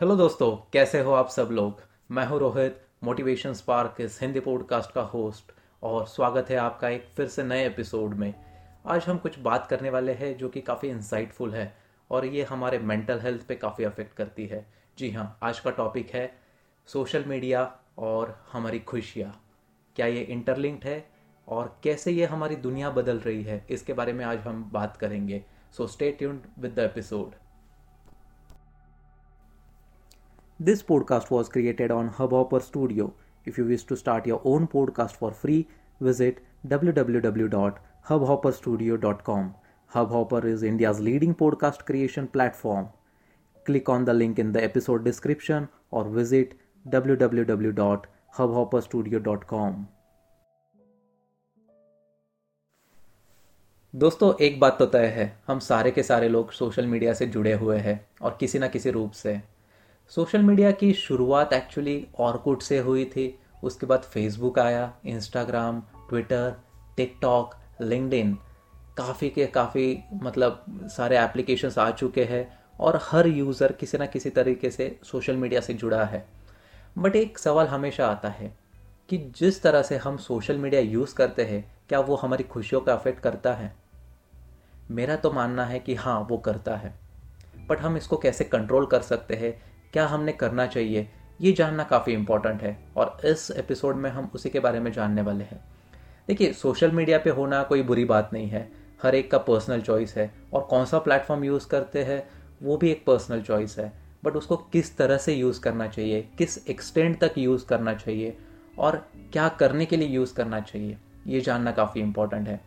Hello दोस्तों, कैसे हो आप सब लोग? मैं हूँ रोहित मोटिवेशन स्पार्क इस हिंदी पॉडकास्ट का होस्ट और स्वागत है आपका एक फिर से नए एपिसोड में। आज हम कुछ बात करने वाले हैं जो कि काफ़ी इंसाइटफुल है और ये हमारे मेंटल हेल्थ पे काफ़ी अफेक्ट करती है। जी हाँ आज का टॉपिक है सोशल मीडिया और हमारी खुशियाँ। क्या ये इंटरलिंक्ड है और कैसे ये हमारी दुनिया बदल रही है? इसके बारे में आज हम बात करेंगे। So stay tuned with the episode This podcast was created on Hubhopper Studio. If you wish to start your own podcast for free, visit www.hubhopperstudio.com. Hubhopper is India's leading podcast creation platform. Click on the link in the episode description or visit www.hubhopperstudio.com. दोस्तों एक बात तो तय है हम सारे के सारे लोग सोशल मीडिया से जुड़े हुए हैं और किसी ना किसी रूप से सोशल मीडिया की शुरुआत एक्चुअली ऑर्कुट से हुई थी। उसके बाद फेसबुक आया, इंस्टाग्राम, ट्विटर, टिकटॉक लिंकड काफ़ी के काफ़ी मतलब सारे एप्लीकेशंस आ चुके हैं और हर यूज़र किसी ना किसी तरीके से सोशल मीडिया से जुड़ा है। बट एक सवाल हमेशा आता है कि जिस तरह से हम सोशल मीडिया यूज़ करते हैं, क्या वो हमारी खुशियों का अफेक्ट करता है? मेरा तो मानना है कि हाँ वो करता है। बट हम इसको कैसे कंट्रोल कर सकते हैं? क्या हमने करना चाहिए, ये जानना काफ़ी इंपॉर्टेंट है और इस एपिसोड में हम उसी के बारे में जानने वाले हैं। देखिए सोशल मीडिया पे होना कोई बुरी बात नहीं है, हर एक का पर्सनल चॉइस है और कौन सा प्लेटफॉर्म यूज़ करते हैं, वो भी एक पर्सनल चॉइस है। बट उसको किस तरह से यूज़ करना चाहिए, किस एक्सटेंड तक यूज़ करना चाहिए और क्या करने के लिए यूज़ करना चाहिए, ये जानना काफ़ी इंपॉर्टेंट है।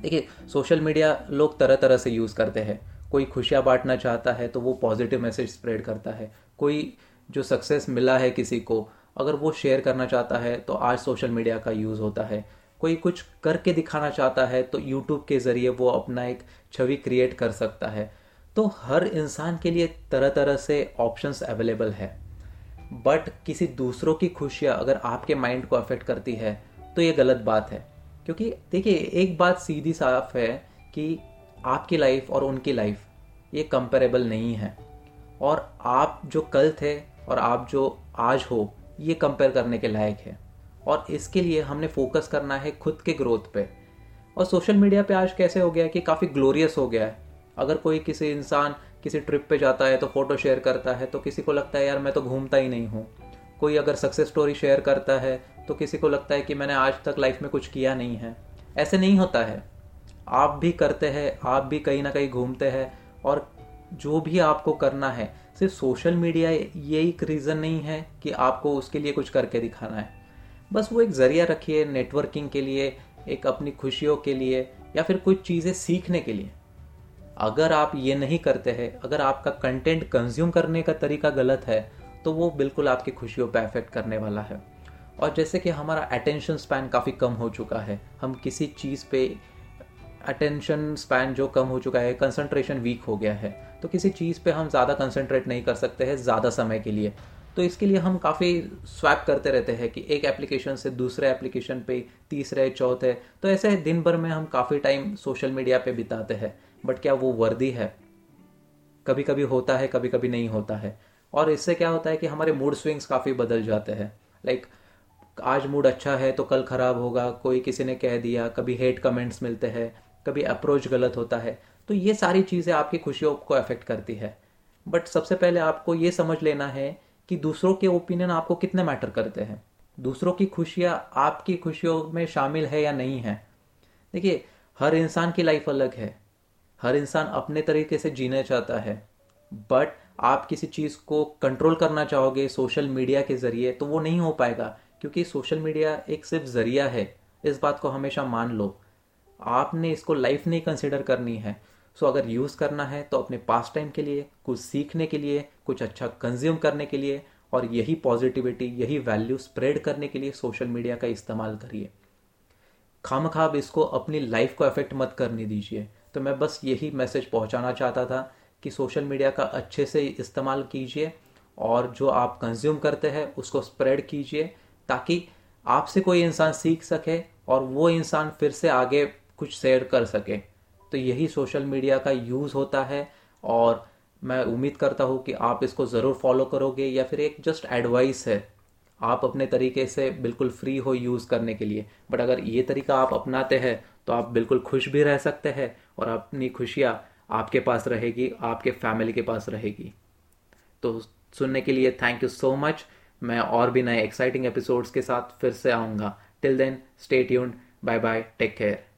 देखिए सोशल मीडिया लोग तरह तरह से यूज़ करते हैं। कोई खुशियाँ बांटना चाहता है तो वो पॉजिटिव मैसेज स्प्रेड करता है। कोई जो सक्सेस मिला है किसी को, अगर वो शेयर करना चाहता है तो आज सोशल मीडिया का यूज़ होता है। कोई कुछ करके दिखाना चाहता है तो यूट्यूब के ज़रिए वो अपना एक छवि क्रिएट कर सकता है। तो हर इंसान के लिए तरह तरह से ऑप्शंस अवेलेबल है। बट किसी दूसरों की खुशियाँ अगर आपके माइंड को अफेक्ट करती है तो ये गलत बात है। क्योंकि देखिए, एक बात सीधी साफ़ है कि आपकी लाइफ और उनकी लाइफ ये कंपेरेबल नहीं है। और आप जो कल थे और आप जो आज हो, ये कंपेयर करने के लायक है। और इसके लिए हमने फोकस करना है खुद के ग्रोथ पे। और सोशल मीडिया पे आज कैसे हो गया कि काफ़ी ग्लोरियस हो गया है। अगर कोई किसी इंसान किसी ट्रिप पे जाता है तो फ़ोटो शेयर करता है तो किसी को लगता है, यार, मैं तो घूमता ही नहीं हूँ। कोई अगर सक्सेस स्टोरी शेयर करता है तो किसी को लगता है कि मैंने आज तक लाइफ में कुछ किया नहीं है। ऐसे नहीं होता है। आप भी करते हैं, आप भी कहीं ना कहीं घूमते हैं और जो भी आपको करना है, सिर्फ़ सोशल मीडिया ये एक रीज़न नहीं है कि आपको उसके लिए कुछ करके दिखाना है। बस वो एक ज़रिया रखिए नेटवर्किंग के लिए, एक अपनी खुशियों के लिए या फिर कुछ चीज़ें सीखने के लिए। अगर आप ये नहीं करते हैं, अगर आपका कंटेंट कंज्यूम करने का तरीका गलत है तो वो बिल्कुल आपकी खुशियों पर अफेक्ट करने वाला है। और जैसे कि हमारा अटेंशन स्पैन काफ़ी कम हो चुका है, हम किसी चीज़ पे अटेंशन स्पैन जो कम हो चुका है कंसंट्रेशन वीक हो गया है। तो किसी चीज़ पे हम ज़्यादा कंसंट्रेट नहीं कर सकते हैं ज़्यादा समय के लिए। तो इसके लिए हम काफ़ी स्वैप करते रहते हैं कि एक एप्लीकेशन से दूसरे एप्लीकेशन पे, तीसरे, चौथे। तो ऐसे दिन भर में हम काफ़ी टाइम सोशल मीडिया पे बिताते हैं। बट क्या वो वर्दी है? कभी कभी होता है कभी कभी नहीं होता है। और इससे क्या होता है कि हमारे मूड स्विंग्स काफ़ी बदल जाते हैं। लाइक आज मूड अच्छा है तो कल ख़राब होगा, कोई किसी ने कह दिया, कभी हेट कमेंट्स मिलते हैं। कभी अप्रोच गलत होता है तो ये सारी चीज़ें आपकी खुशियों को अफेक्ट करती है। बट सबसे पहले आपको ये समझ लेना है कि दूसरों के ओपिनियन आपको कितने मैटर करते हैं। दूसरों की खुशियाँ आपकी खुशियों में शामिल है या नहीं है। देखिए, हर इंसान की लाइफ अलग है। हर इंसान अपने तरीके से जीना चाहता है। बट आप किसी चीज़ को कंट्रोल करना चाहोगे सोशल मीडिया के ज़रिए तो वो नहीं हो पाएगा, क्योंकि सोशल मीडिया एक सिर्फ़ ज़रिया है। इस बात को हमेशा मान लो। आपने इसको लाइफ नहीं कंसिडर करनी है। सो so, अगर यूज़ करना है तो अपने पास टाइम के लिए कुछ सीखने के लिए कुछ अच्छा कंज्यूम करने के लिए और यही पॉजिटिविटी यही वैल्यू स्प्रेड करने के लिए सोशल मीडिया का इस्तेमाल करिए। खाम खाब इसको अपनी लाइफ को अफेक्ट मत करने दीजिए। तो मैं बस यही मैसेज पहुंचाना चाहता था कि सोशल मीडिया का अच्छे से इस्तेमाल कीजिए और जो आप कंज्यूम करते हैं उसको स्प्रेड कीजिए ताकि आपसे कोई इंसान सीख सके और वो इंसान फिर से आगे कुछ शेयर कर सके। तो यही सोशल मीडिया का यूज़ होता है और मैं उम्मीद करता हूँ कि आप इसको ज़रूर फॉलो करोगे या फिर एक जस्ट एडवाइस है। आप अपने तरीके से बिल्कुल फ्री हो यूज़ करने के लिए। बट अगर ये तरीका आप अपनाते हैं तो आप बिल्कुल खुश भी रह सकते हैं और अपनी खुशियाँ आपके पास रहेगी, आपके फैमिली के पास रहेगी। तो सुनने के लिए थैंक यू सो मच मैं और भी नए एक्साइटिंग एपिसोड्स के साथ फिर से आऊँगा। Till then stay tuned bye bye take care